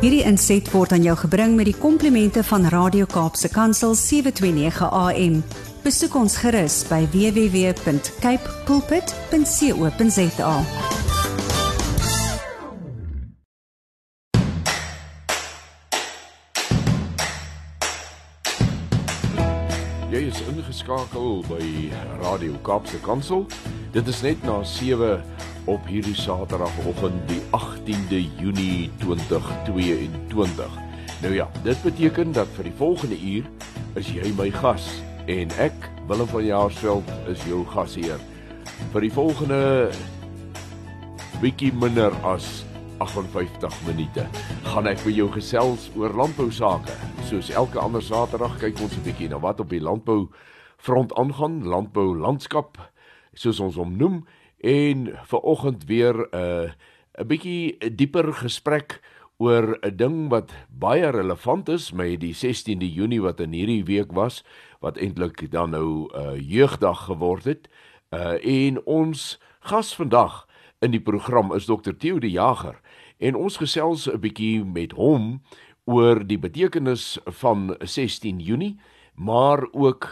Hierdie inset word aan jou gebring met die komplimente van Radio Kaapse Kansel 729 AM. Besoek ons gerus by www.cape pulpit.co.za. Jy is ingeskakel by Radio Kaapse Kansel. Dit is net na 7 op hierdie Saterdagoggend die 18de Junie 2022. Nou ja, dit beteken dat vir die volgende uur is jy my gas en ek Willem van Jaarsveld is jou gasheer. Vir die volgende bietjie minder as 58 minute gaan ek vir jou gesels oor landbou sake. Soos elke ander Saterdag kyk ons 'n bietjie na wat op die landbou front aangaan, landbou landskap soos ons hom noem en ver oggend weer 'n uh, 'n bietjie dieper gesprek oor 'n ding wat baie relevant is met die 16de Junie wat in hierdie week was wat eintlik dan nou 'n uh, jeugdag geword het. Uh en ons gas vandag in die program is Dr Theo de Jager en ons gesels 'n bietjie met hom oor die betekenis van 16 Junie, maar ook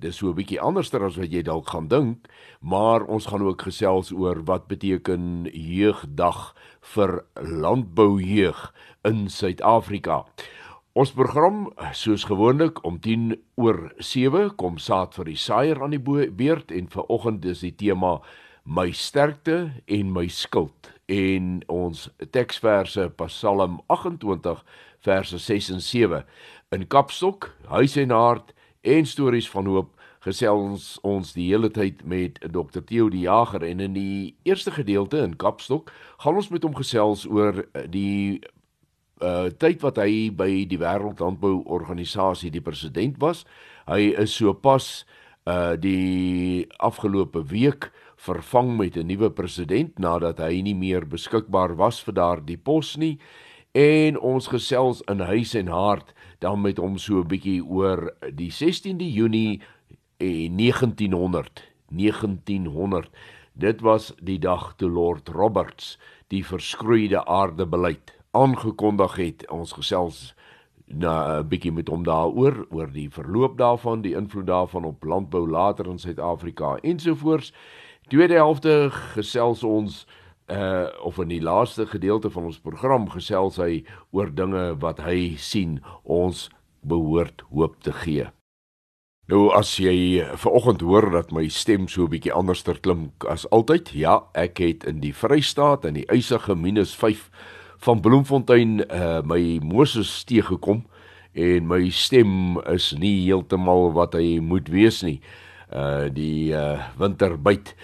dis so 'n bietjie anderster as wat jy dalk gaan dink, maar ons gaan ook gesels oor wat beteken jeugdag vir landboujeug in Suid-Afrika. Ons program soos gewoonlik om 10 oor 7 kom saad vir die saaier aan die beurt en vanoggend is die tema my sterkte en my skuld en ons teksverse Psalm 28 verse 6 en 7 in Kapstok, Huis en Hart en stories van hoop gesels ons die hele tyd met Dr Theo die Jager en in die eerste gedeelte in Kapstok gaan ons met hom gesels oor die uh tyd wat hy by die Wêreldlandbou Organisasie die president was. Hy is so pas uh die afgelope week vervang met 'n nuwe president nadat hy nie meer beskikbaar was vir daardie pos nie en ons gesels in huis en hart dan met hom so 'n bietjie oor die 16de Junie 1900 1900 dit was die dag toe Lord Roberts die verskroeide aarde beleid aangekondig het. Ons gesels na 'n bietjie met hom daaroor oor die verloop daarvan die invloed daarvan op landbou later in Suid-Afrika ensovoorts. Tweede helfte gesels ons uh of in die laaste gedeelte van ons program gesels hy oor dinge wat hy sien ons behoort hoop te gee Nou as jy vanoggend hoor dat my stem so 'n bietjie anderster klink as altyd, ja, ek het in die Vrystaat in die ysige -5 van Bloemfontein uh my Moses steeg gekom en my stem is nie heeltemal wat hy moet wees nie. Uh die uh winter byt.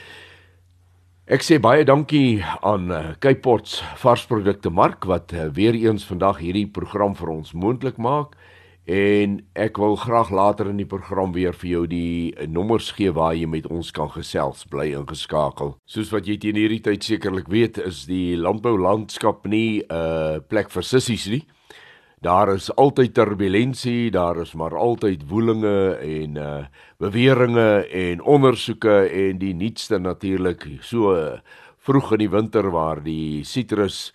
Ek sê baie dankie aan uh, Capeports varsprodukte mark wat uh, weer eens vandag hierdie program vir ons moontlik maak en ek wil graag later in die program weer vir jou die nommers gee waar jy met ons kan gesels bly ingeskakel. Soos wat jy teen hierdie tyd sekerlik weet, is die landboulandskap nie 'n uh, plek vir sissies nie. Daar is altyd turbulensie, daar is maar altyd woelinge en uh beweringe en ondersoeke en die nuutste natuurlik so uh, vroeg in die winter waar die sitrus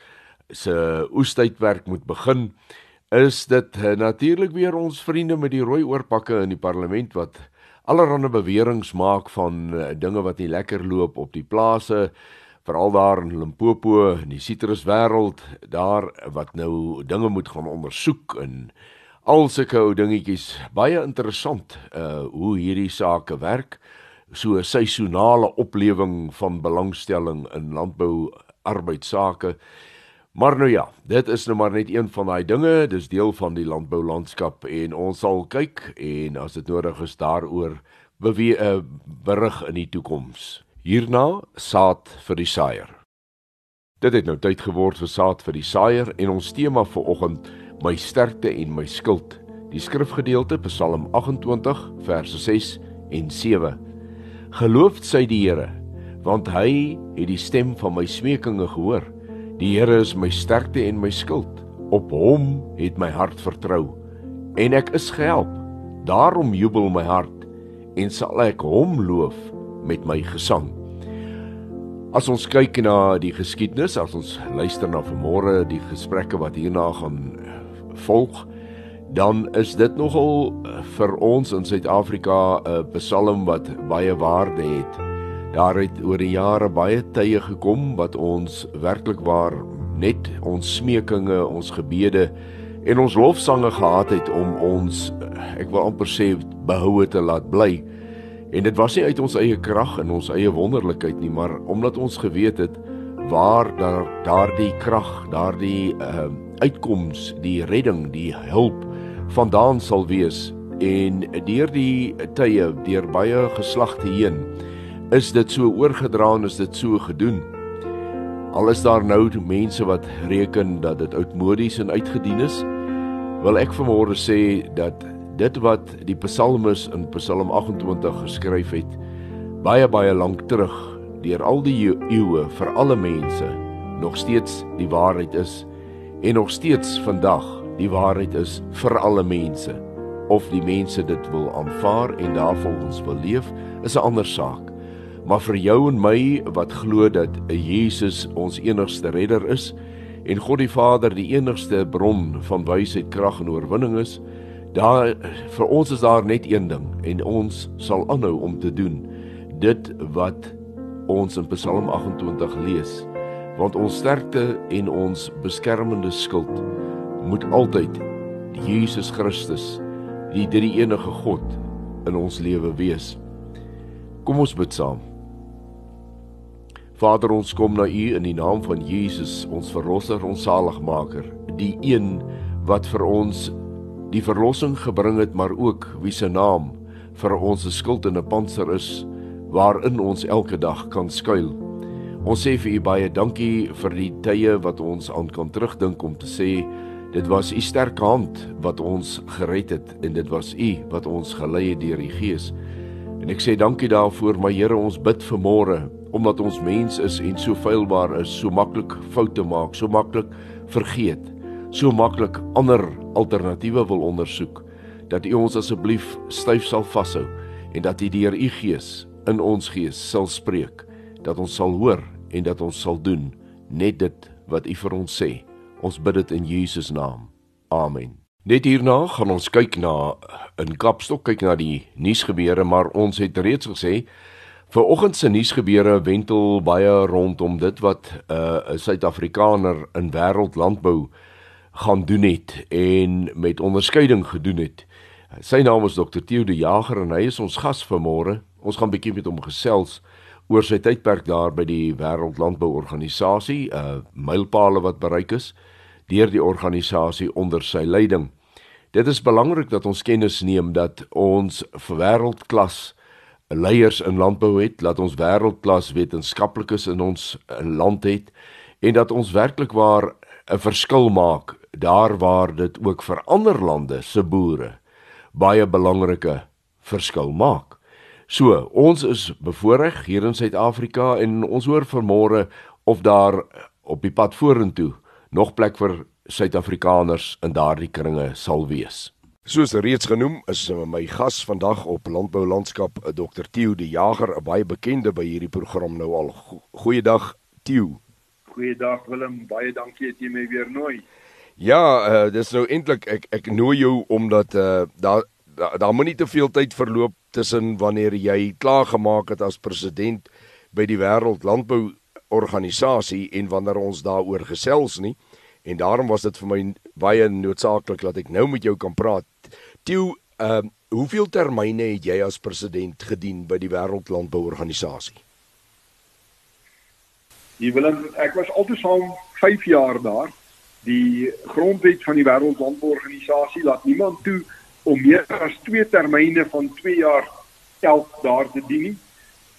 se oestydwerk moet begin is dit uh, natuurlik weer ons vriende met die rooi oorpakke in die parlement wat allerlei beweringe maak van uh, dinge wat nie lekker loop op die plase veral daar in Limpopo in die sitruswêreld daar wat nou dinge moet gaan ondersoek en al sulke ou dingetjies. Baie interessant uh hoe hierdie sake werk. So 'n seisonale oplewing van belangstelling in landbou arbeidsake Maar nou ja, dit is nou maar net een van daai dinge, dis deel van die landboulandskap en ons sal kyk en as dit nodig is daaroor bewe uh, berig in die toekoms. Hierna saad vir die saaier. Dit het nou tyd geword vir saad vir die saaier en ons tema vir oggend my sterkte en my skuld. Die skrifgedeelte Psalm 28 verse 6 en 7. Geloof sy die Here, want hy het die stem van my smekinge gehoor. Die Here is my sterkte en my skild. Op Hom het my hart vertrou en ek is gehelp. Daarom jubel my hart en sal ek Hom loof met my gesang. As ons kyk na die geskiedenis, as ons luister na vanmôre die gesprekke wat hierna gaan volg, dan is dit nogal vir ons in Suid-Afrika 'n psalm wat baie waarde het. Daar het oor die jare baie tye gekom wat ons werklik waar net ons smekinge, ons gebede en ons lofsange gehad het om ons ek wil amper sê behoue te laat bly. En dit was nie uit ons eie krag en ons eie wonderlikheid nie, maar omdat ons geweet het waar daar daardie krag, daardie ehm uh, uitkoms, die redding, die hulp vandaan sal wees en deur die tye, deur baie geslagte heen, is dit so oorgedra en is dit so gedoen. Al is daar nou mense wat reken dat dit oudmodies en uitgedien is, wil ek vanmôre sê dat dit wat die psalmis in Psalm 28 geskryf het baie baie lank terug deur al die eeue vir alle mense nog steeds die waarheid is en nog steeds vandag die waarheid is vir alle mense. Of die mense dit wil aanvaar en daarvolgens wil leef is 'n ander saak. Maar vir jou en my wat glo dat Jesus ons enigste redder is en God die Vader die enigste bron van wysheid, krag en oorwinning is Daar vir ons is daar net een ding en ons sal aanhou om te doen dit wat ons in Psalm 28 lees want ons sterkte en ons beskermende skild moet altyd Jesus Christus die drie enige God in ons lewe wees. Kom ons bid saam. Vader ons kom na U in die naam van Jesus ons verlosser ons saligmaker die een wat vir ons die verlossing gebring het, maar ook wie se naam vir ons se skuld in 'n panser is waarin ons elke dag kan skuil. Ons sê vir u baie dankie vir die tye wat ons aan kan terugdink om te sê dit was u sterk hand wat ons gered het en dit was u wat ons gelei het deur die Gees. En ek sê dankie daarvoor, my Here, ons bid vir môre omdat ons mens is en so feilbaar is, so maklik foute maak, so maklik vergeet so maklik ander alternatiewe wil ondersoek dat u ons asseblief styf sal vashou en dat u deur u gees in ons gees sal spreek dat ons sal hoor en dat ons sal doen net dit wat u vir ons sê. Ons bid dit in Jesus naam. Amen. Net hierna gaan ons kyk na in Kapstok kyk na die nuusgebeure maar ons het reeds gesê vir oggend se nuusgebeure wentel baie rondom dit wat 'n uh, Suid-Afrikaner in wêreldlandbou gaan doen het en met onderskeiding gedoen het. Sy naam is Dr. Theo de Jager en hy is ons gas vanmôre. Ons gaan bietjie met hom gesels oor sy tydperk daar by die Wêreldlandbouorganisasie, 'n uh, mylpaale wat bereik is deur die organisasie onder sy leiding. Dit is belangrik dat ons kennis neem dat ons wêreldklas leiers in landbou het, dat ons wêreldklas wetenskaplikes in ons land het en dat ons werklik waar 'n verskil maak daar waar dit ook vir ander lande se boere baie belangrike verskil maak. So, ons is bevoorreg hier in Suid-Afrika en ons hoor vanmôre of daar op die pad vorentoe nog plek vir Suid-Afrikaners in daardie kringe sal wees. Soos reeds genoem, is my gas vandag op Landbou Landskap Dr. Theo de Jager, 'n baie bekende by hierdie program nou al. Goeiedag Theo. Goeiedag Willem, baie dankie dat jy my weer nooi. Ja, uh, dis nou eintlik ek ek nooi jou omdat uh, daar daar da moenie te veel tyd verloop tussen wanneer jy klaar gemaak het as president by die wêreld landbou organisasie en wanneer ons daaroor gesels nie. En daarom was dit vir my baie noodsaaklik dat ek nou met jou kan praat. Tieu, ehm uh, hoeveel termyne het jy as president gedien by die wêreld landbou organisasie? Jy wil ek was altyd saam 5 jaar daar die grondwet van die wêreldlandbouorganisasie laat niemand toe om meer as twee termyne van 2 jaar elk daar te dien nie.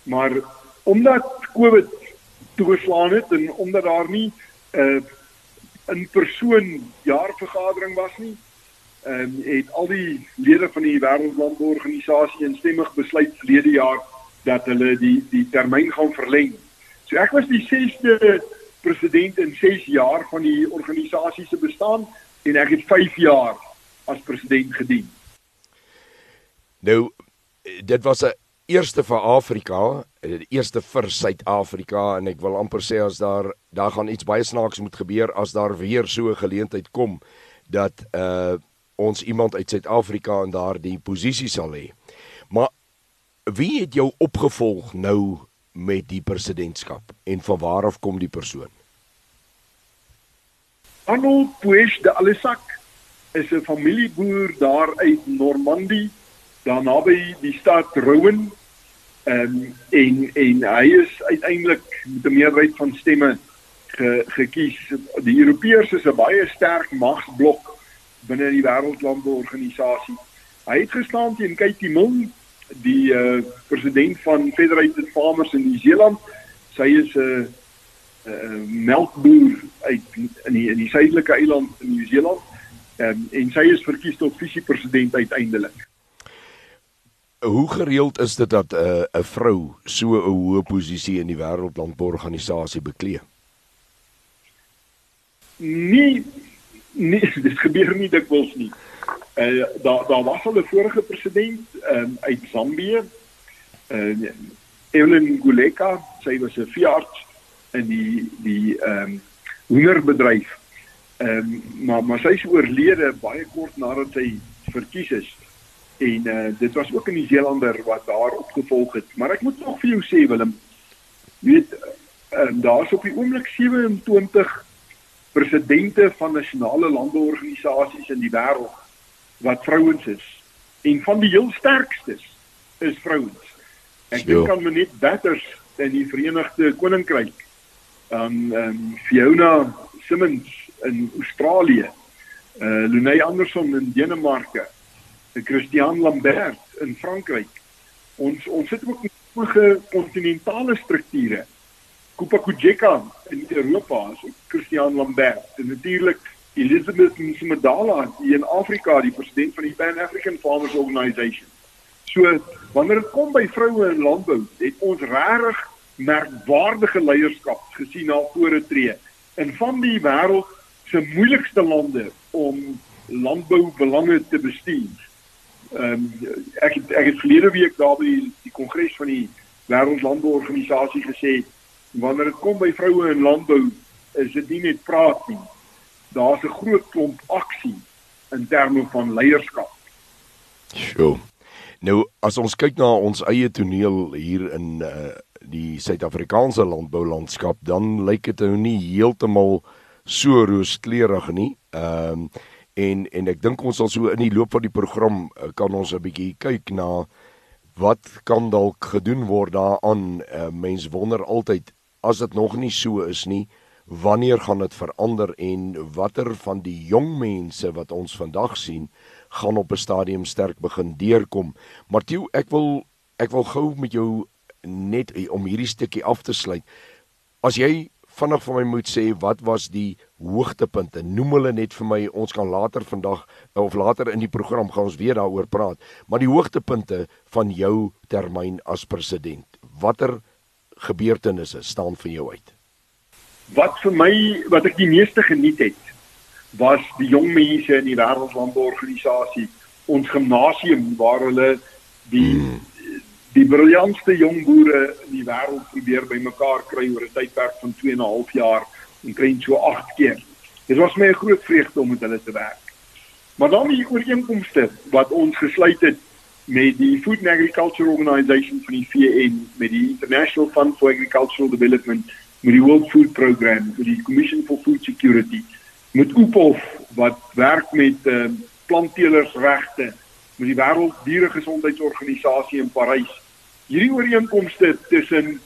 Maar omdat COVID toegeslaan het en omdat daar nie 'n uh, in persoon jaarvergadering was nie, ehm um, het al die lede van die wêreldlandbouorganisasie instemmig besluit verlede jaar dat hulle die die termyn gaan verleng. So ek was die 6de president in 6 jaar van die organisasie se bestaan en ek het 5 jaar as president gedien. Nou dit was 'n eerste vir Afrika, die eerste vir Suid-Afrika en ek wil amper sê as daar daar gaan iets baie snaaks moet gebeur as daar weer so 'n geleentheid kom dat uh ons iemand uit Suid-Afrika in daardie posisie sal hê. Maar wie het jou opgevolg nou met die presidentskap en van waar af kom die persoon? Arnold Puech de Alessac is 'n familieboer daar uit Normandie, daar naby die stad Rouen. Um, en en hy is uiteindelik met 'n meerderheid van stemme ge, gekies. Die Europeërs is 'n baie sterk magsblok binne die Wêreldlandbouorganisasie. Hy het gestaan teen Katie Milne, die uh, president van Federated Farmers in Nieu-Seeland. Sy is 'n uh, uh, melkboer uit in die in die suidelike eiland in Nieu-Seeland. Um, en sy is verkies tot visiepresident uiteindelik. Hoe gereeld is dit dat 'n uh, 'n vrou so 'n hoë posisie in die Wêreldlandbouorganisasie beklee? Nie nie dit gebeur nie dikwels nie. Uh daar daar was al 'n vorige president um, uit Zambië. Uh Evelyn Guleka, sy was 'n veearts in die die ehm um, hoenderbedryf. Ehm um, maar maar sy is oorlede baie kort nadat sy verkies is. En uh dit was ook 'n Nieu-Seelander wat daar opgevolg het. Maar ek moet nog vir jou sê Willem, weet ehm um, daar's op die oomblik 27 presidente van nasionale landbouorganisasies in die wêreld wat vrouens is. En van die heel sterkstes is vrouens. Ek dink aan Menet Batters in die Verenigde Koninkryk. Um um, Fiona Simmons in Australië. Uh Lunay Anderson in Denemarke. En Christian Lambert in Frankryk. Ons ons sit ook met sommige kontinentale strukture. Kupa Kujeka in Europa, so Christian Lambert en natuurlik Elizabeth Msimdala hier in Afrika, die president van die Pan African Farmers Organisation. So wanneer dit kom by vroue in landbou, het ons regtig merkwaardige leierskap gesien na vore tree in van die wêreld se moeilikste lande om landboubelange te bestuur. Ehm um, ek het, ek het verlede week daar by die, die kongres van die Wêreldlandbouorganisasie gesê wanneer dit kom by vroue in landbou is dit nie net praat nie. Daar's 'n groot klomp aksie in terme van leierskap. Sjoe. Nou as ons kyk na ons eie toneel hier in uh, die Suid-Afrikaanse landboulandskap, dan lyk dit nou nie heeltemal so rooskleurig nie. Ehm um, en en ek dink ons sal so in die loop van die program uh, kan ons 'n bietjie kyk na wat kan dalk gedoen word daaraan. Uh, mens wonder altyd as dit nog nie so is nie, wanneer gaan dit verander en watter van die jong mense wat ons vandag sien gaan op 'n stadium sterk begin deurkom. Martieu, ek wil ek wil gou met jou net om hierdie stukkie af te sluit. As jy vinnig vir my moet sê wat was die hoogtepunte? Noem hulle net vir my. Ons kan later vandag of later in die program gaan ons weer daaroor praat. Maar die hoogtepunte van jou termyn as president. Watter gebeurtenisse staan vir jou uit? Wat vir my wat ek die meeste geniet het was die jong mense in die wêreldlandbouorganisasie ons gimnasium waar hulle die hmm. die briljantste jong boere in die wêreld probeer bymekaar kry oor 'n tydperk van 2 en 'n half jaar en kry so 8 keer. Dit was my 'n groot vreugde om met hulle te werk. Maar dan die ooreenkomste wat ons gesluit het met die Food and Agriculture Organization van die VN, met die International Fund for Agricultural Development, met die World Food Programme, met die Commission for Food Security, met UPOF wat werk met uh, plantteelersregte, met die Wêreld Dieregesondheidsorganisasie in Parys. Hierdie ooreenkomste tussen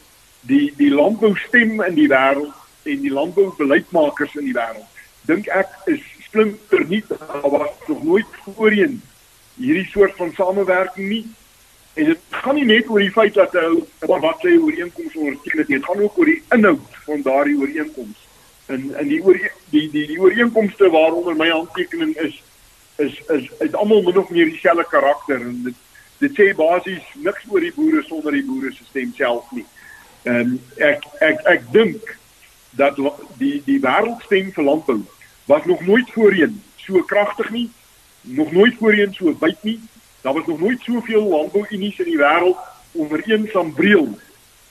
die die landboustem in die wêreld en die landboubeleidsmakers in die wêreld, dink ek is splinter nie daar was nog nooit voorheen hierdie soort van samewerking nie. En dit gaan nie net oor die feit dat hy wat sy ooreenkoms onderteken het nie, dit gaan ook oor die inhoud van daardie ooreenkoms. En in die oor die die die ooreenkomste waaronder my handtekening is is is is almal min of meer dieselfde karakter en dit dit sê basies niks oor die boere sonder die boere se stem self nie. Ehm ek ek ek dink dat die die wêreldstem vir landbou was nog nooit voorheen so kragtig nie nog nooit voorheen so wyd nie. Daar was nog nooit soveel landbouunies in die wêreld onder een sambreel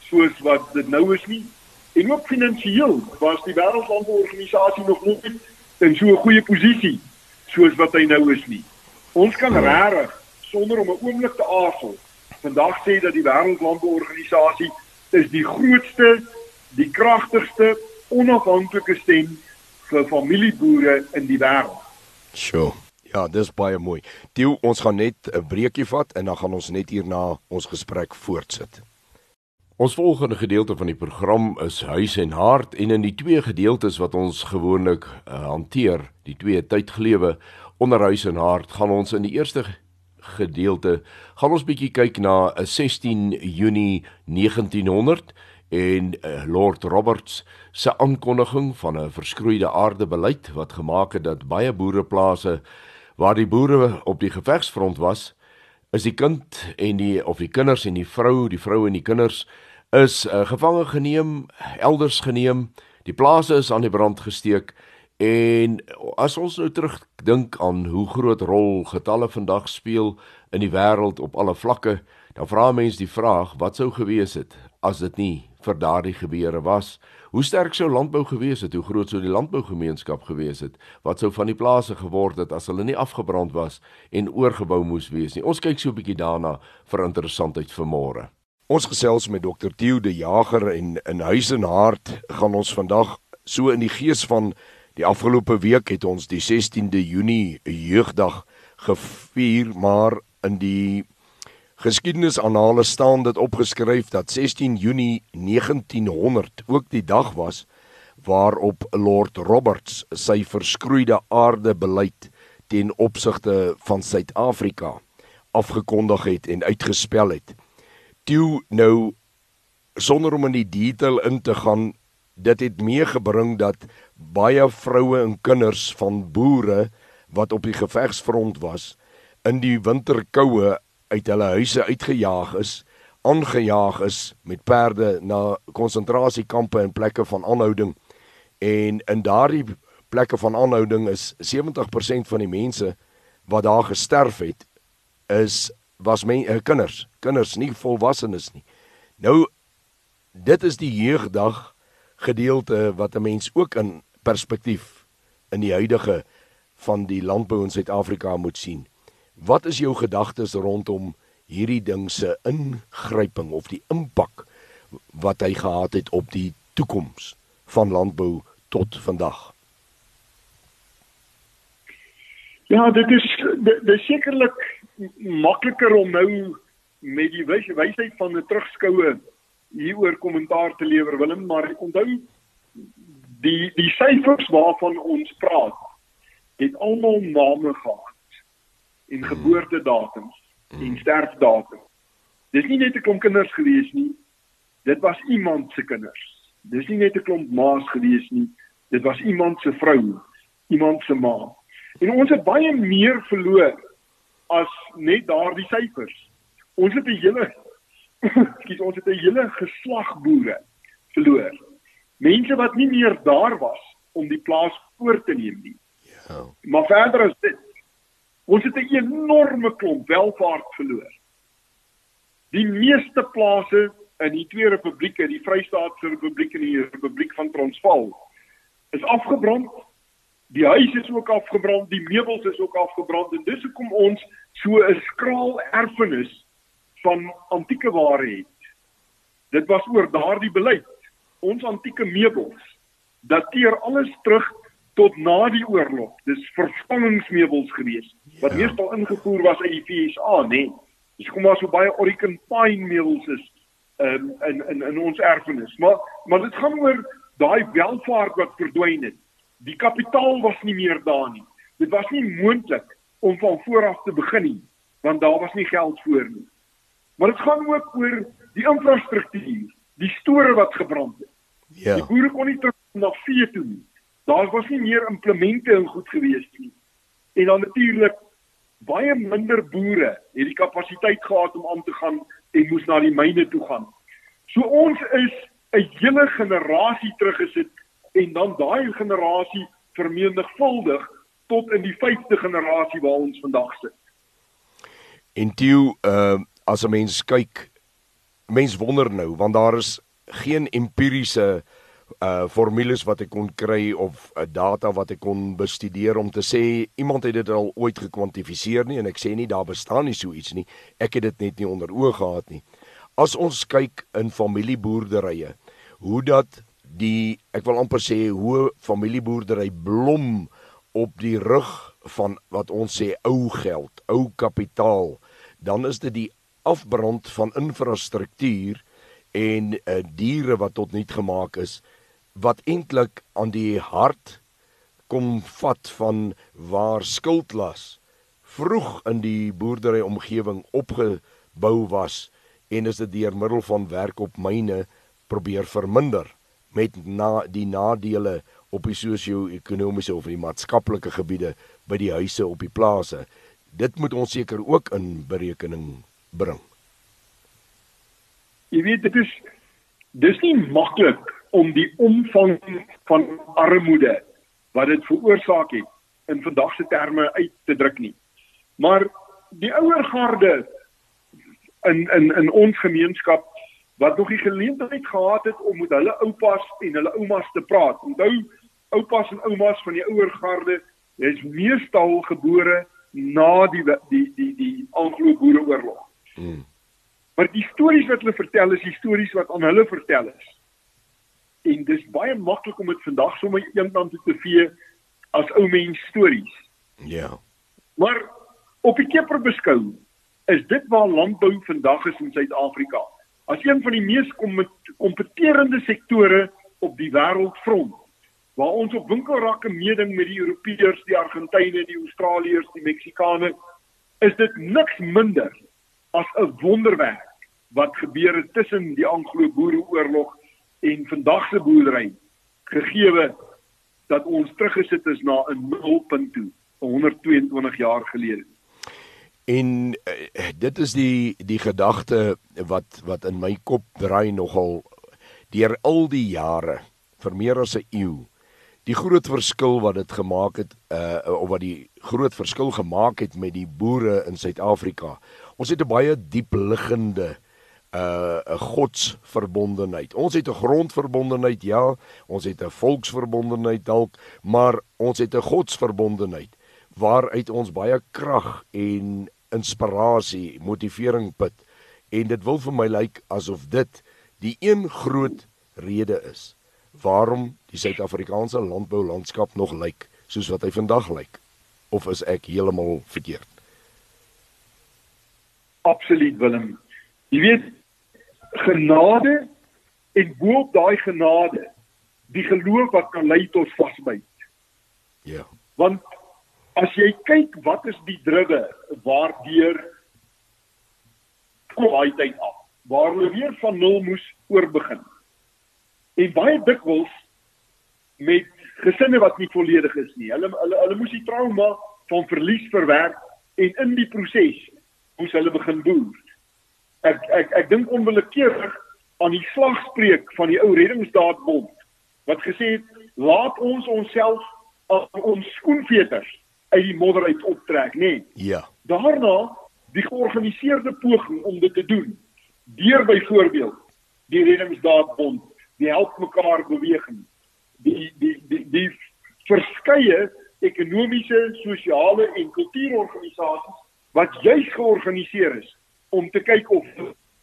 soos wat dit nou is nie. En ook finansiëel was die Wêreldlandbouorganisasie nog nooit in so 'n goeie posisie soos wat hy nou is nie. Ons kan regtig sonder om 'n oomblik te aarzel vandag sê dat die Wêreldlandbouorganisasie is die grootste, die kragtigste, onafhanklike stem vir familieboere in die wêreld. Sjoe. Ja, dis baie mooi. Tieu, ons gaan net 'n breekie vat en dan gaan ons net hierna ons gesprek voortsit. Ons volgende gedeelte van die program is Huis en Hart en in die twee gedeeltes wat ons gewoonlik uh, hanteer, die twee tydglewe onder Huis en Hart, gaan ons in die eerste gedeelte gaan ons bietjie kyk na 'n 16 Junie 1900 en uh, Lord Roberts se aankondiging van 'n verskroeide aarde beleid wat gemaak het dat baie boereplase waar die boere op die gevegsfront was, is die kind en die of die kinders en die vrou, die vrou en die kinders is uh, gevange geneem, elders geneem. Die plase is aan die brand gesteek en as ons nou terugdink aan hoe groot rol getalle vandag speel in die wêreld op alle vlakke, dan vra mense die vraag, wat sou gewees het as dit nie vir daardie gebeure was? Hoe sterk sou landbou gewees het? Hoe groot sou die landbougemeenskap gewees het? Wat sou van die plase geword het as hulle nie afgebrand was en oorgebou moes wees nie? Ons kyk so 'n bietjie daarna vir interessantheid vir môre. Ons gesels met Dr. Theo de Jager en in Huis en Hart gaan ons vandag so in die gees van die afgelope week het ons die 16de Junie jeugdag gevier, maar in die Geskiedenisannale staan dit opgeskryf dat 16 Junie 1900 ook die dag was waarop Lord Roberts sy verskroeide aarde beleid ten opsigte van Suid-Afrika afgekondig het en uitgespel het. Toe nou sonder om in die detail in te gaan, dit het meegebring dat baie vroue en kinders van boere wat op die gevegsfront was in die winterkoue uit hulle huise uitgejaag is, aangejaag is met perde na konsentrasiekampe en plekke van aanhouding. En in daardie plekke van aanhouding is 70% van die mense wat daar gesterf het is was men uh, kinders, kinders nie volwassenes nie. Nou dit is die jeugdag gedeelte wat 'n mens ook in perspektief in die huidige van die landbou in Suid-Afrika moet sien. Wat is jou gedagtes rondom hierdie ding se ingryping of die impak wat hy gehad het op die toekoms van landbou tot vandag? Ja, dit is dit is sekerlik makliker om nou met die wys, wysheid van 'n terugskoue hieroor kommentaar te lewer Willem, maar onthou die die syfers waarvan ons praat het almal name gehad en geboortedatums mm. en sterfdatums. Dis nie net 'n klomp kinders gewees nie. Dit was iemand se kinders. Dis nie net 'n klomp ma's gewees nie. Dit was iemand se vrou, iemand se ma. En ons het baie meer verloor as net daardie syfers. Ons het 'n hele skiet ons het 'n hele geslag boere verloor. Mense wat nie meer daar was om die plaas oor te neem nie. Ja. Maar verder as dit Ons het 'n enorme klomp welvaart verloor. Die meeste plase in die twee republieke, die Vrystaatse Republiek en die Republiek van Transvaal, is afgebrand. Die huise is ook afgebrand, die meubels is ook afgebrand en dis hoekom ons so 'n skraal erfenis van antieke ware het. Dit was oor daardie beleid. Ons antieke meubels dateer alles terug tot na die oorlog. Dis vervangingsmeubels gewees wat ja. meestal ingevoer was uit die VSA, nê. Nee. Dis kom maar so baie Orican pine meubels is um, in in in ons erfenis. Maar maar dit gaan oor daai welvaart wat verdwyn het. Die kapitaal was nie meer daar nie. Dit was nie moontlik om van voor af te begin nie, want daar was nie geld voor nie. Maar dit gaan ook oor die infrastruktuur, die store wat gebrand het. Ja. Die boere kon nie terug na vee toe nie. Daar was nie meer implemente en goed gewees nie. En dan natuurlik baie minder boere het die kapasiteit gehad om aan te gaan en moes na die myne toe gaan. So ons is 'n hele generasie teruggesit en dan daai generasie vermenigvuldig tot in die 5de generasie waar ons vandag sit. En toe uh as 'n mens kyk mens wonder nou want daar is geen empiriese uh formules wat ek kon kry of uh, data wat ek kon bestudeer om te sê iemand het dit al ooit gekwantifiseer nie en ek sê nie daar bestaan nie so iets nie. Ek het dit net nie onder oë gehad nie. As ons kyk in familieboerderye hoe dat die ek wil amper sê hoe familieboerdery blom op die rug van wat ons sê ou geld ou kapitaal dan is dit die afbrand van infrastruktuur en uh, diere wat tot nut gemaak is wat eintlik aan die hart kom vat van waar skuldlas vroeg in die boerdery omgewing opgebou was en is dit deur middel van werk op myne probeer verminder met na die nadele op die sosio-ekonomiese of die maatskaplike gebiede by die huise op die plase. Dit moet ons seker ook in berekening bring. Jy weet dit is dis nie maklik om die omvang van armoede wat dit veroorsaak het in vandag se terme uit te druk nie. Maar die ouer garde in in in ons gemeenskap wat nog die geleentheid gehad het om met hulle oupas en hulle oumas te praat. Onthou oupas en oumas van die ouer garde is meestal gebore na die die die die Anglo-Boereoorlog. Hmm. Maar die stories wat hulle vertel is die stories wat aan hulle vertel is. En dis baie maklik om dit vandag sommer eendag te vee as ou mens stories. Ja. Maar op die keper beskou is dit waar landbou vandag is in Suid-Afrika. As een van die mees kompeterende sektore op die wêreldfront waar ons op winkelrakke meeding met die Europeërs, die Argentynë, die Australiërs, die Meksikane, is dit niks minder as 'n wonderwerk wat gebeur het tussen die Anglo-Boereoorlog en vandag se boerdery gegeewe dat ons teruggesit is na 'n nulpunt toe 122 jaar gelede. En uh, dit is die die gedagte wat wat in my kop draai nogal deur al die jare vir meer as 'n eeu. Die groot verskil wat dit gemaak het uh of wat die groot verskil gemaak het met die boere in Suid-Afrika Ons het 'n baie diep liggende uh 'n godsverbondenheid. Ons het 'n grondverbondenheid, ja, ons het 'n volksverbondenheid dalk, maar ons het 'n godsverbondenheid waaruit ons baie krag en inspirasie, motivering put. En dit wil vir my lyk asof dit die een groot rede is waarom die Suid-Afrikaanse landboulandskap nog lyk soos wat hy vandag lyk. Of is ek heeltemal verkeerd? absoluut Willem. Jy weet genade en bo op daai genade die geloof wat kan lei tot vasbyt. Ja. Want as jy kyk wat is die druwe waardeur kwaliteit af waar hulle weer van nul moes oorbegin. En baie dikwels met gesinne wat nie volledig is nie. Hulle hulle hulle moes die trauma van verlies verwerk en in die proses moes hulle begin boer. Ek ek ek dink onwillekeurig aan die slagspreuk van die ou reddingsdaadbond wat gesê het laat ons onsself aan ons skoenveters uit die modder uit optrek, nê? Nee. Ja. Daarna die georganiseerde poging om dit te doen deur byvoorbeeld die reddingsdaadbond, die help mekaar beweging, die die die die verskeie ekonomiese, sosiale en kultuurorganisasies wat juis georganiseer is om te kyk of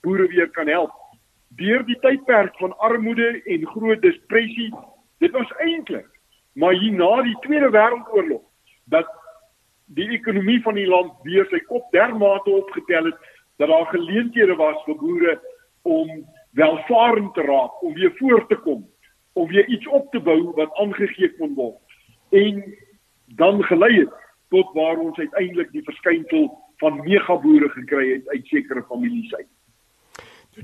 boere weer kan help. Deur die tydperk van armoede en groot depressie, dit was eintlik maar hier na die Tweede Wêreldoorlog dat die ekonomie van die land weer sy kop dermate opgetel het dat daar geleenthede was vir boere om welvarend te raak, om weer voort te kom, om weer iets op te bou wat aangegee kon word. En dan gelei het tot waar ons uiteindelik die verskynsel van megaboere gekry het uit sekere families uit.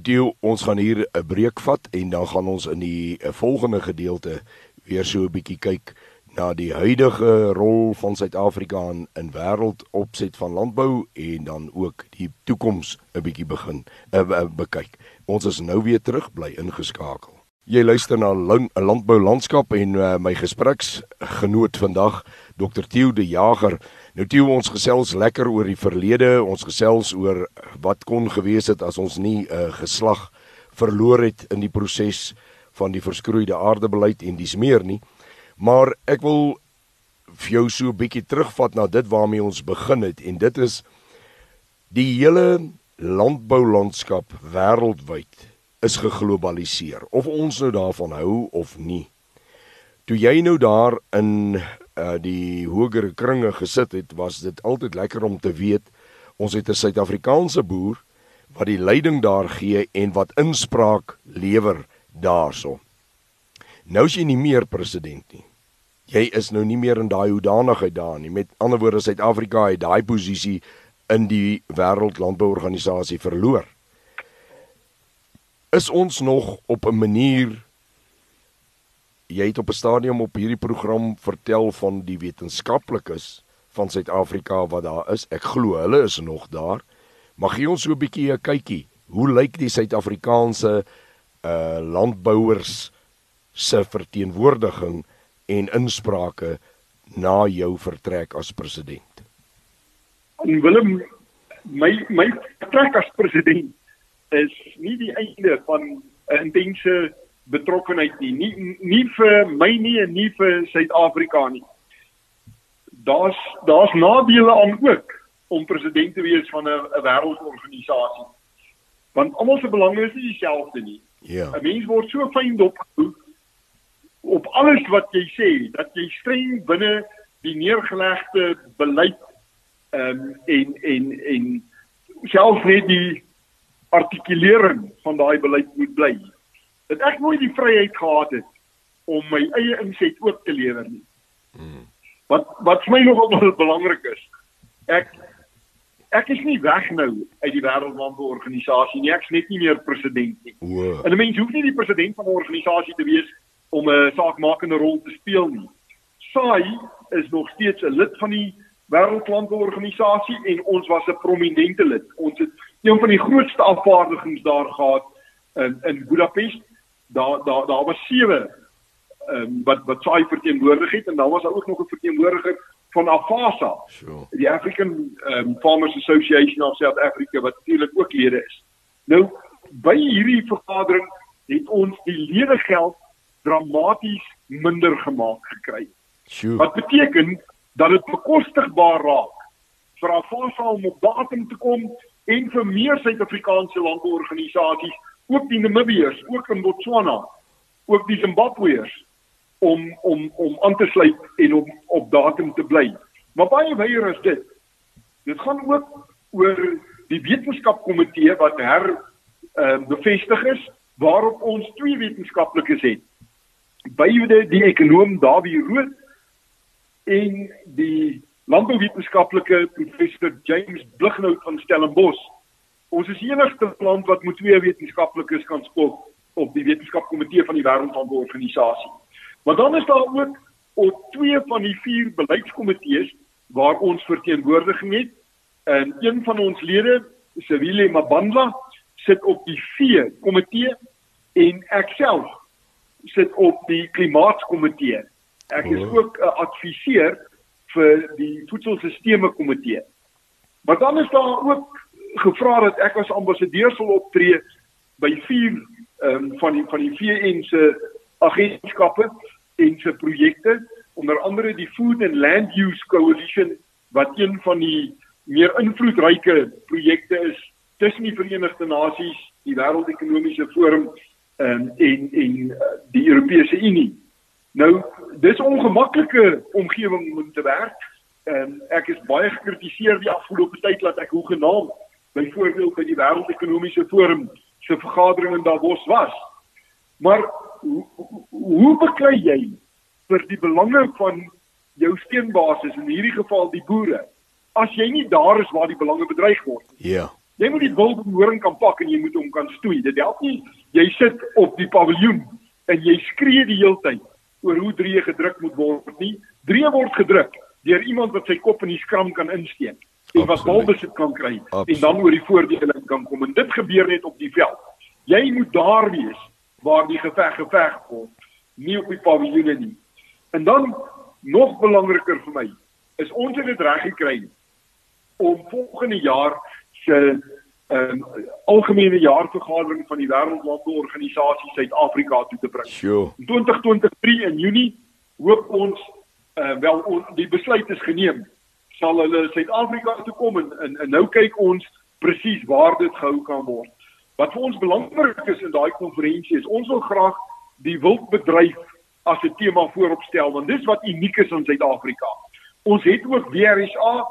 Deel ons gaan hier 'n breek vat en dan gaan ons in die eh, volgende gedeelte weer so 'n bietjie kyk na die huidige rol van Suid-Afrika in wêreldopset van landbou en dan ook die toekoms 'n bietjie begin uh, bekyk. Ons is nou weer terug bly ingeskakel. Jy luister na 'n landbou landskap en uh, my gespreksgenoot vandag Dr Theo de Jager. Nou toe ons gesels lekker oor die verlede, ons gesels oor wat kon gewees het as ons nie 'n uh, geslag verloor het in die proses van die verskroeide aardebeleid en dis meer nie. Maar ek wil vir jou so 'n bietjie terugvat na dit waarmee ons begin het en dit is die hele landboulandskap wêreldwyd is geglobaliseer of ons nou daarvan hou of nie. Toe jy nou daar in uh, die hogere kringe gesit het, was dit altyd lekker om te weet ons het 'n Suid-Afrikaanse boer wat die leiding daar gee en wat inspraak lewer daarso. Nou is jy nie meer president nie. Jy is nou nie meer in daai hoedanigheid daar nie. Met ander woorde, Suid-Afrika het daai posisie in die Wêreldlandbouorganisasie verloor. Is ons nog op 'n manier jy het op 'n stadium op hierdie program vertel van die wetenskaplikes van Suid-Afrika wat daar is. Ek glo hulle is nog daar. Mag gee ons so 'n bietjie 'n kykie. Hoe lyk die Suid-Afrikaanse uh landbouers se verteenwoordiging en insprake na jou vertrek as president? En Willem my my vertrek as president is nie die einde van 'n intense betrokkenheid nie. Nie nie vir my nie en nie vir Suid-Afrika nie. Daar's daar's nadele aan ook om president te wees van 'n wêreldorganisasie. Want almal se belange is nie dieselfde nie. Ja. 'n Mens word so fyn dopgehou op alles wat jy sê dat jy streng binne die neergelegde beleid ehm um, en en en selfs net die artikulering van daai beleid moet bly dat ek nooit die vryheid gehad het om my eie inset ook te lewer nie. Hmm. Wat wat vir my nogal belangrik is. Ek ek is nie weg nou uit die wêreldlandbouorganisasie nie. Ek's net nie meer president nie. Wow. En 'n mens hoef nie die president van 'n organisasie te wees om 'n saakmakende rol te speel nie. Saai is nog steeds 'n lid van die wêreldlandbouorganisasie en ons was 'n prominente lid. Ons het een van die grootste afvaardigings daar gehad in in Budapest daar daar daar was sewe ehm um, wat wat saai verteenwoordig het en dan was daar ook nog 'n verteenwoordiger van Afasa. Sure. Die African um, Farmers Association of South Africa wat natuurlik ook lede is. Nou by hierdie vergadering het ons die ledegeld dramaties minder gemaak gekry. Sure. Wat beteken dat dit bekostigbaar raak vir Afasa om op datum te kom en vir meer Suid-Afrikaanse landbouorganisasies ook die Namibiërs, ook in Botswana, ook die Zimbabweërs om om om aan te sluit en om op datum te bly. Maar baie weier is dit. Dit gaan ook oor die wetenskapkomitee wat her ehm uh, bevestig is waarop ons twee wetenskaplikes het. Beide die ekonom Dawie Rood en die landbouwetenskaplike professor James Blighnout van Stellenbosch Ons is die enigste land wat met twee wetenskaplikes kan spot op die wetenskapkomitee van die wêreldhandelsorganisasie. Maar dan is daar ook op twee van die vier beleidskomitees waar ons verteenwoordiging het. En een van ons lede, Sewile Mabandla, sit op die V komitee en ek self sit op die klimaatkomitee. Ek is oh. ook 'n adviseur vir die voedselstelsel komitee. Maar dan is daar ook gevra dat ek as ambassadeur sal optree by vier ehm um, van die van die VN se agentskappe en se projekte onder andere die Food and Land Use Coalition wat een van die meer invloedryke projekte is tussen die Verenigde Nasies, die Wêreldekonomiese Forum um, en en uh, die Europese Unie. Nou, dis 'n ongemaklike omgewing om te werk. Um, ek is baie gekritiseer die afgelope tyd dat ek hoegenaamd byvoorbeeld by die wêreldekonomiese forum se vergadering in Davos was. Maar hoe, hoe beklei jy vir die belange van jou steunbasis in hierdie geval die boere as jy nie daar is waar die belange bedreig word nie? Ja. Jy moet die wildhoring kan pak en jy moet hom kan stoei. Dit help nie jy sit op die paviljoen en jy skree die hele tyd oor hoe drie gedruk moet word nie. Drie word gedruk deur iemand wat sy kop in die skram kan insteek en wat balbesit kan kry Absoluut. en dan oor die voordele kan kom en dit gebeur net op die veld. Jy moet daar wees waar die geveg geveg word, nie op die paviljoene nie. En dan nog belangriker vir my, is ons het dit reg gekry om volgende jaar se um, algemene jaarvergadering van die Wêreldlandbouorganisasie Suid-Afrika toe te bring. Sure. 2023 in Junie hoop ons uh, wel on, die besluit is geneem sal hulle Suid-Afrika toe kom en, en en nou kyk ons presies waar dit gehou kan word. Wat vir ons belangrik is in daai konferensie is ons wil graag die wildbedryf as 'n tema vooropstel want dis wat uniek is in Suid-Afrika. Ons het ook WRSA,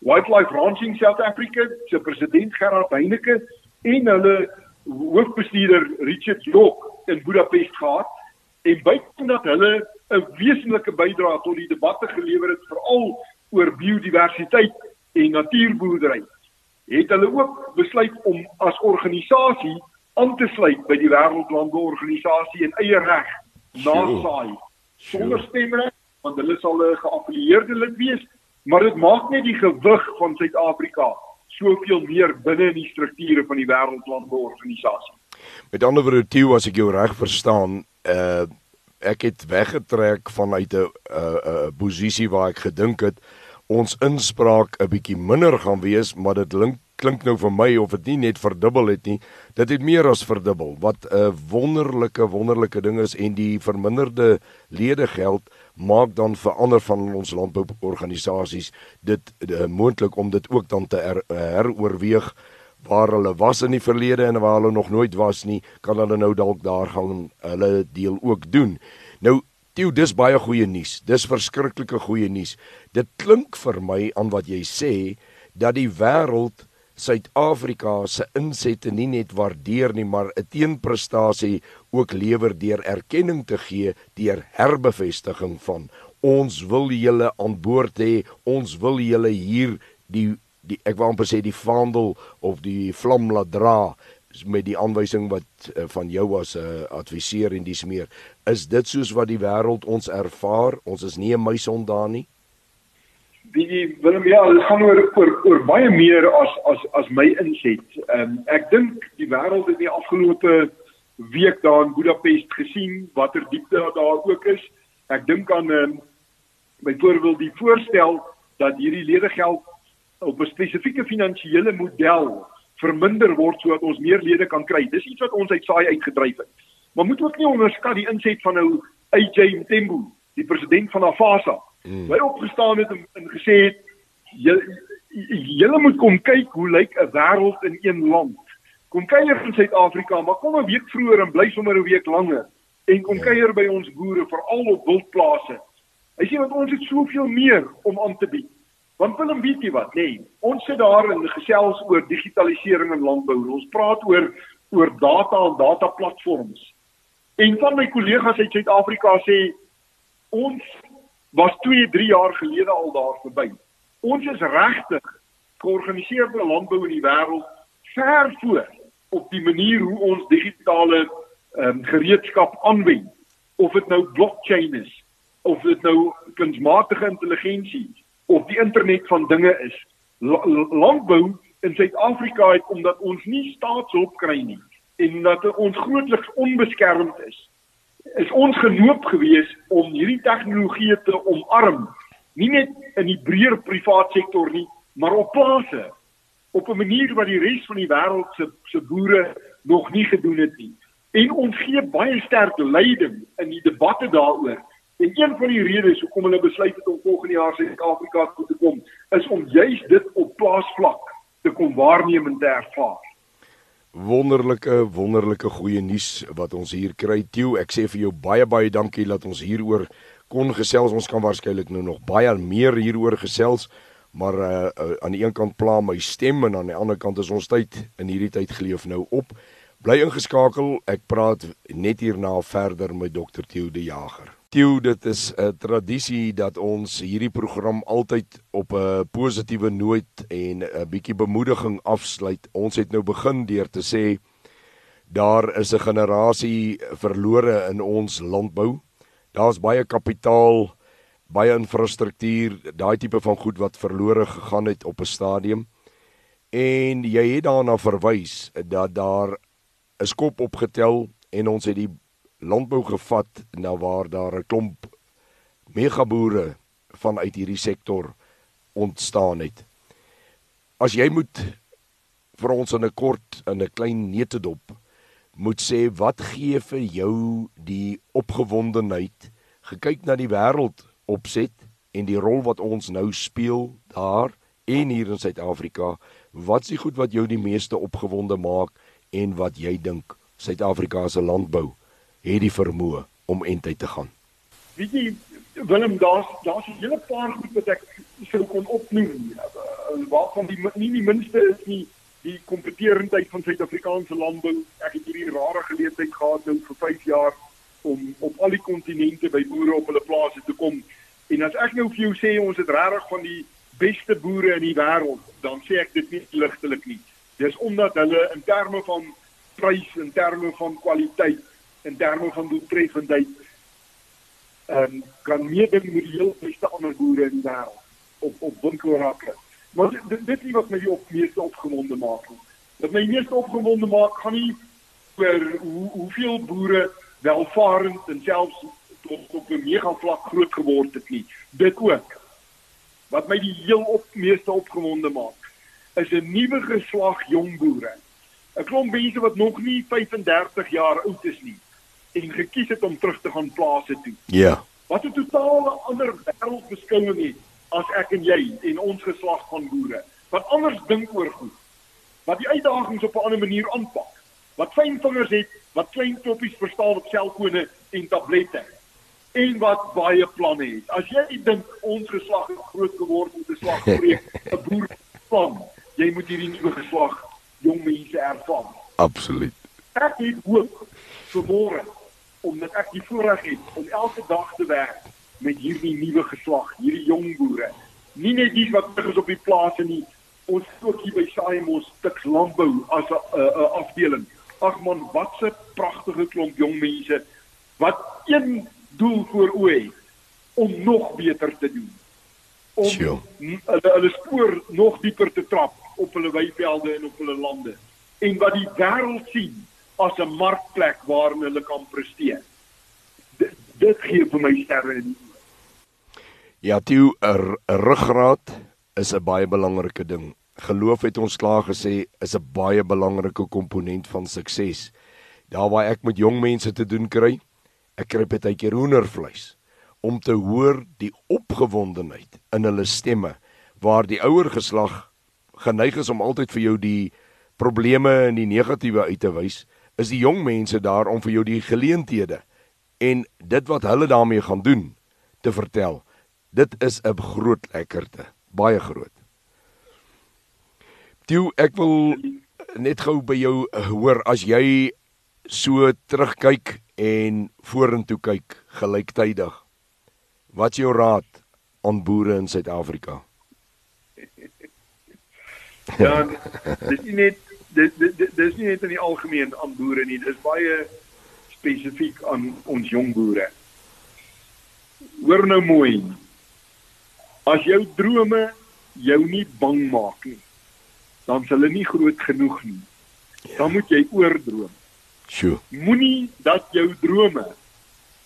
Wildlife Ranching South Africa, se president Gerard Heineke en hulle hoofbestuurder Richard York in Budapest gehad en buite dat hulle 'n wesenlike bydrae tot die debatte gelewer het veral oor biodiversiteit en natuurboerdery het hulle ook besluit om as organisasie aan te sluit by die Wêreldlandbouorganisasie in eie reg nasaai sonder stemreg want hulle sal 'n geaffilieerde lid wees maar dit maak net die gewig van Suid-Afrika soveel meer binne in die strukture van die Wêreldlandbouorganisasie. Met ander woorde, Tieu, as ek jou reg verstaan, uh ek het weggetrek vanuit 'n 'n uh, 'n uh, posisie waar ek gedink het ons inspraak 'n bietjie minder gaan wees, maar dit klink klink nou vir my of dit nie net verdubbel het nie, dit het meer as verdubbel. Wat 'n wonderlike wonderlike ding is en die verminderde ledegeld maak dan vir ander van ons landbouorganisasies dit uh, moontlik om dit ook dan te her, uh, heroorweeg waar hulle was in die verlede en waar hulle nog nooit was nie, kan hulle nou dalk daar gaan hulle deel ook doen. Nou Tieu, dis baie goeie nuus. Dis verskriklike goeie nuus. Dit klink vir my aan wat jy sê dat die wêreld Suid-Afrika se insette nie net waardeer nie, maar 'n teenprestasie ook lewer deur erkenning te gee deur herbevestiging van ons wil julle aan boord hê, ons wil julle hier die die ek wou amper sê die vaandel of die vlam laat dra met die aanwysing wat uh, van jou as 'n uh, adviseur en dis meer is dit soos wat die wêreld ons ervaar? Ons is nie 'n muisond daar nie? Die Willem ja dit gaan oor oor oor baie meer as as as my inset. Um, ek dink die wêreld het die afgelope week daar in Budapest gesien watter diepte daar ook is. Ek dink aan um, byvoorbeeld die voorstel dat hierdie ledegeld op 'n spesifieke finansiële model verminder word sodat ons meer lede kan kry. Dis iets wat ons uit saai uitgedryf het. Maar moet ook nie onderskat die inset van nou AJ Mtembu, die president van Afasa. Hy opgestaan het en, en gesê het julle moet kom kyk hoe lyk 'n wêreld in een land. Kom kuier in Suid-Afrika, maar kom 'n week vroeër en bly sommer 'n week langer en kom ja. kuier by ons boere veral op wildplase. Hy sê want ons het soveel meer om aan te bied. Want Willem weet jy wat, nê? Nee, ons sit daar en gesels oor digitalisering in landbou. Ons praat oor oor data en data platforms. En van my kollegas uit Suid-Afrika sê ons was 2, 3 jaar gelede al daar verby. Ons is regtig georganiseerde landbou in die wêreld ver voor op die manier hoe ons digitale um, gereedskap aanwend. Of dit nou blockchain is of dit nou kunsmatige intelligensie is of die internet van dinge is. Landbou in Suid-Afrika het omdat ons nie staatshulp kry nie en dat ons grootliks onbeskermd is, is ons genoop gewees om hierdie tegnologie te omarm, nie net in die breër privaat sektor nie, maar op plase op 'n manier wat die res van die wêreld se se boere nog nie gedoen het nie. En ons gee baie sterk leiding in die debatte daaroor En een van die redes hoekom hulle besluit het om volgende jaar Suid-Afrika toe te kom, is om juis dit op plaasvlak te kom waarneem en te ervaar. Wonderlike, wonderlike goeie nuus wat ons hier kry. Tieu, ek sê vir jou baie baie dankie dat ons hieroor kon gesels. Ons kan waarskynlik nou nog baie meer hieroor gesels, maar uh, uh, aan die een kant pla my stem en aan die ander kant is ons tyd in hierdie tyd geleef nou op. Bly ingeskakel. Ek praat net hierna verder met Dr. Tieu de Jager. Tieu, dit is 'n tradisie dat ons hierdie program altyd op 'n positiewe noot en 'n bietjie bemoediging afsluit. Ons het nou begin deur te sê daar is 'n generasie verlore in ons landbou. Daar's baie kapitaal, baie infrastruktuur, daai tipe van goed wat verlore gegaan het op 'n stadium. En jy het daarna verwys dat daar 'n skop opgetel en ons het die landbou gevat na waar daar 'n klomp megaboere vanuit hierdie sektor ontstaan het. As jy moet vir ons in 'n kort in 'n klein neutedop moet sê wat gee vir jou die opgewondenheid gekyk na die wêreld opset en die rol wat ons nou speel daar en hier in Suid-Afrika wat is die goed wat jou die meeste opgewonde maak en wat jy dink Suid-Afrika se landbou het die vermoë om eintlik te gaan weet jy Willem daar's daar's 'n hele paar goed wat ek sou kon opnoem waarvan die nie die minste is nie die kompeterendheid van Suid-Afrikaanse landbou. Ek het hierdie rare geleentheid gehad nou vir 5 jaar om op al die kontinente by boere op hulle plase te kom. En as ek nou vir jou sê ons het regtig van die beste boere in die wêreld, dan sê ek dit nie ligtelik nie. Dis omdat hulle in terme van prys, in terme van kwaliteit, in terme van doeltreffendheid ehm um, kan meeding met die heel beste ander boere in die wêreld op op winkelrakke. Maar dit dit is wat my op meeste opgewonde maak. Wat my meeste opgewonde maak, gaan nie oor hoe hoeveel boere welvarend en selfs tot op 'n mega vlak groot geword het nie. Dit ook. Wat my die heel op meeste opgewonde maak, is 'n nuwe geslag jong boere. 'n Klomp mense wat nog nie 35 jaar oud is nie en gekies het om terug te gaan plase toe. Ja. Wat 'n totale ander wêreldbeskouing het as ek en jy en ons geslag van boere. Wat anders dink oor goed. Wat die uitdagings op 'n ander manier aanpak. Wat fyn vingers het wat klein knoppies verstaan op selfone en tablette. En wat baie planne het. As jy dink ons geslag het groot geword om te slag breek 'n boer plan jy moet hierdie nuwe geslag jong mense ervaar absoluut. Ek het hoop vir môre omdat ek die voorreg het om elke dag te werk met hierdie nuwe geslag, hierdie jong boere. Nie net die wat terug is op die plase nie. Ons ook hier by Saimos Tuks Landbou as 'n uh, uh, afdeling. Ag man, wat 'n pragtige klomp jong mense wat een doel voor oë het om nog beter te doen. Om hulle hulle spoor nog dieper te trap op hulle weivelde en op hulle lande en wat die wêreld sien as 'n markplek waar hulle kan presteer. Dit, dit gee vir my sterre in die Ja, toe 'n ruggraat is 'n baie belangrike ding. Geloof het ons klaar gesê is 'n baie belangrike komponent van sukses. Daar waar ek met jong mense te doen kry, ek kry baie keer hoendervleis om te hoor die opgewondenheid in hulle stemme waar die ouer geslag geneig is om altyd vir jou die probleme en die negatiewe uit te wys, is die jong mense daar om vir jou die geleenthede en dit wat hulle daarmee gaan doen te vertel. Dit is 'n groot lekkerte, baie groot. Toe ek wil net gou by jou hoor as jy so terugkyk en vorentoe kyk gelyktydig. Wat is jou raad aan boere in Suid-Afrika? Ja, dis nie net dis dis nie net in die algemeen aan boere nie, dis baie spesifiek aan ons jong boere. Hoor nou mooi. As jou drome jou nie bang maak nie, dan sal hulle nie groot genoeg nie. Dan moet jy oordroom. Sjoe. Moenie dat jou drome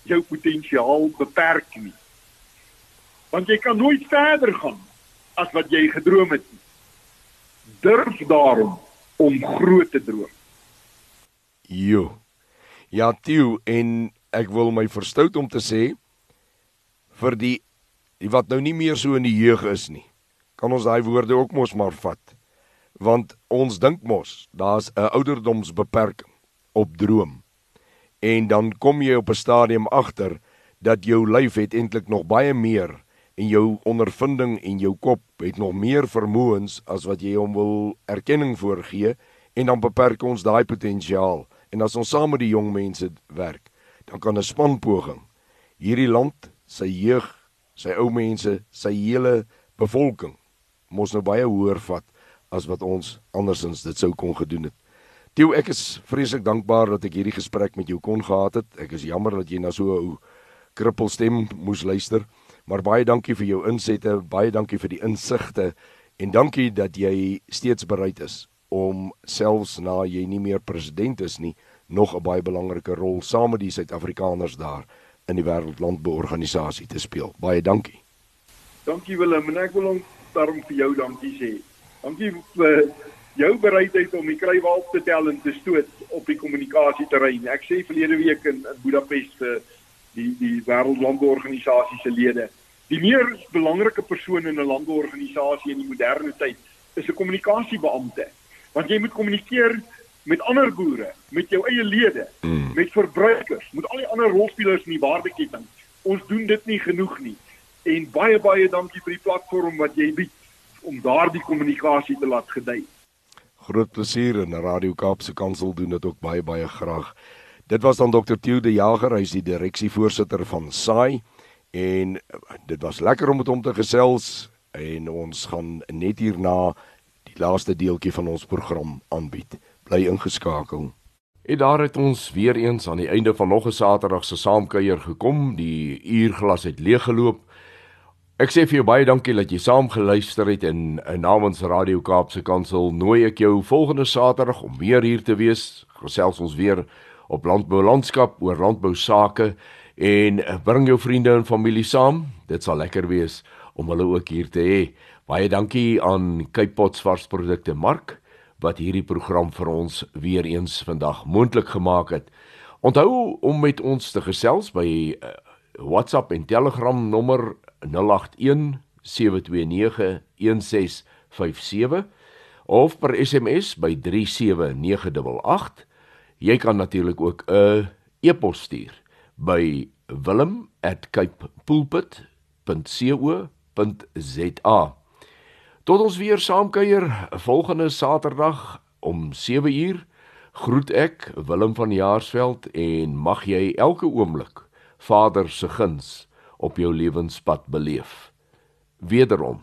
jou potensiaal beperk nie. Want jy kan nooit verder gaan as wat jy gedroom het nie. Durf daarom om groot te droom. Jo. Ja, Tieu en ek wil my verstout om te sê vir die die wat nou nie meer so in die jeug is nie. Kan ons daai woorde ook mos maar vat. Want ons dink mos daar's 'n ouderdomsbeperking op droom. En dan kom jy op 'n stadium agter dat jou lyf het eintlik nog baie meer en jou ondervinding en jou kop het nog meer vermoëns as wat jy hom wil erkenning voorgee en dan beperk ons daai potensiaal. En as ons saam met die jong mense werk, dan kan 'n spanpoging hierdie land, sy jeug sy ou mense, sy hele bevolking mos nou baie hoër vat as wat ons andersins dit sou kon gedoen het. Tieu, ek is vreeslik dankbaar dat ek hierdie gesprek met jou kon gehad het. Ek is jammer dat jy na so 'n krippelstem moes luister, maar baie dankie vir jou insette, baie dankie vir die insigte en dankie dat jy steeds bereid is om selfs na jy nie meer president is nie, nog 'n baie belangrike rol saam met die Suid-Afrikaners daar in die Wêreldlandbeorganisasie te speel. Baie dankie. Dankie Willem en ek wil daarom vir jou dankie sê. Dankie vir jou bereidheid om die kruiwaal te tel en te stoot op die kommunikasieterrein. Ek sê verlede week in, in Budapest vir die die Wêreldlandbouorganisasie se lede, die meer belangrike persoon in 'n landbouorganisasie in die moderne tyd is 'n kommunikasiebeampte. Want jy moet kommunikeer met ander boere, met jou eie lede, mm. met verbruikers, met al die ander rolspelers in die waardeketting. Ons doen dit nie genoeg nie. En baie baie dankie vir die platform wat jy bied om daardie kommunikasie te laat gedei. Groot plesier en Radio Kaapse Kansel doen dit ook baie baie graag. Dit was dan Dr. Theo de Jager, hy is die direksievoorsitter van SAI en dit was lekker om met hom te gesels en ons gaan net hierna die laaste deeltjie van ons program aanbied bly ingeskakel. En daar het ons weer eens aan die einde van nog 'n Saterdag se saamkuier gekom. Die uurglas het leeggeloop. Ek sê vir jou baie dankie dat jy saam geluister het en namens Radio Kaapse Kansel nooi ek jou volgende Saterdag om weer hier te wees. Gesels ons weer op landbou landskap oor landbou sake en bring jou vriende en familie saam. Dit sal lekker wees om hulle ook hier te hê. Baie dankie aan Cape Pots varsprodukte Mark wat hierdie program vir ons weer eens vandag moontlik gemaak het. Onthou om met ons te gesels by uh, WhatsApp en Telegram nommer 081 7291657 of per SMS by 37988. Jy kan natuurlik ook 'n e-pos stuur by wilhelm@capepulpit.co.za. Tot ons weer saamkuier volgende Saterdag om 7uur groet ek Willem van Jaarsveld en mag jy elke oomblik Vader se guns op jou lewenspad beleef. Wederom.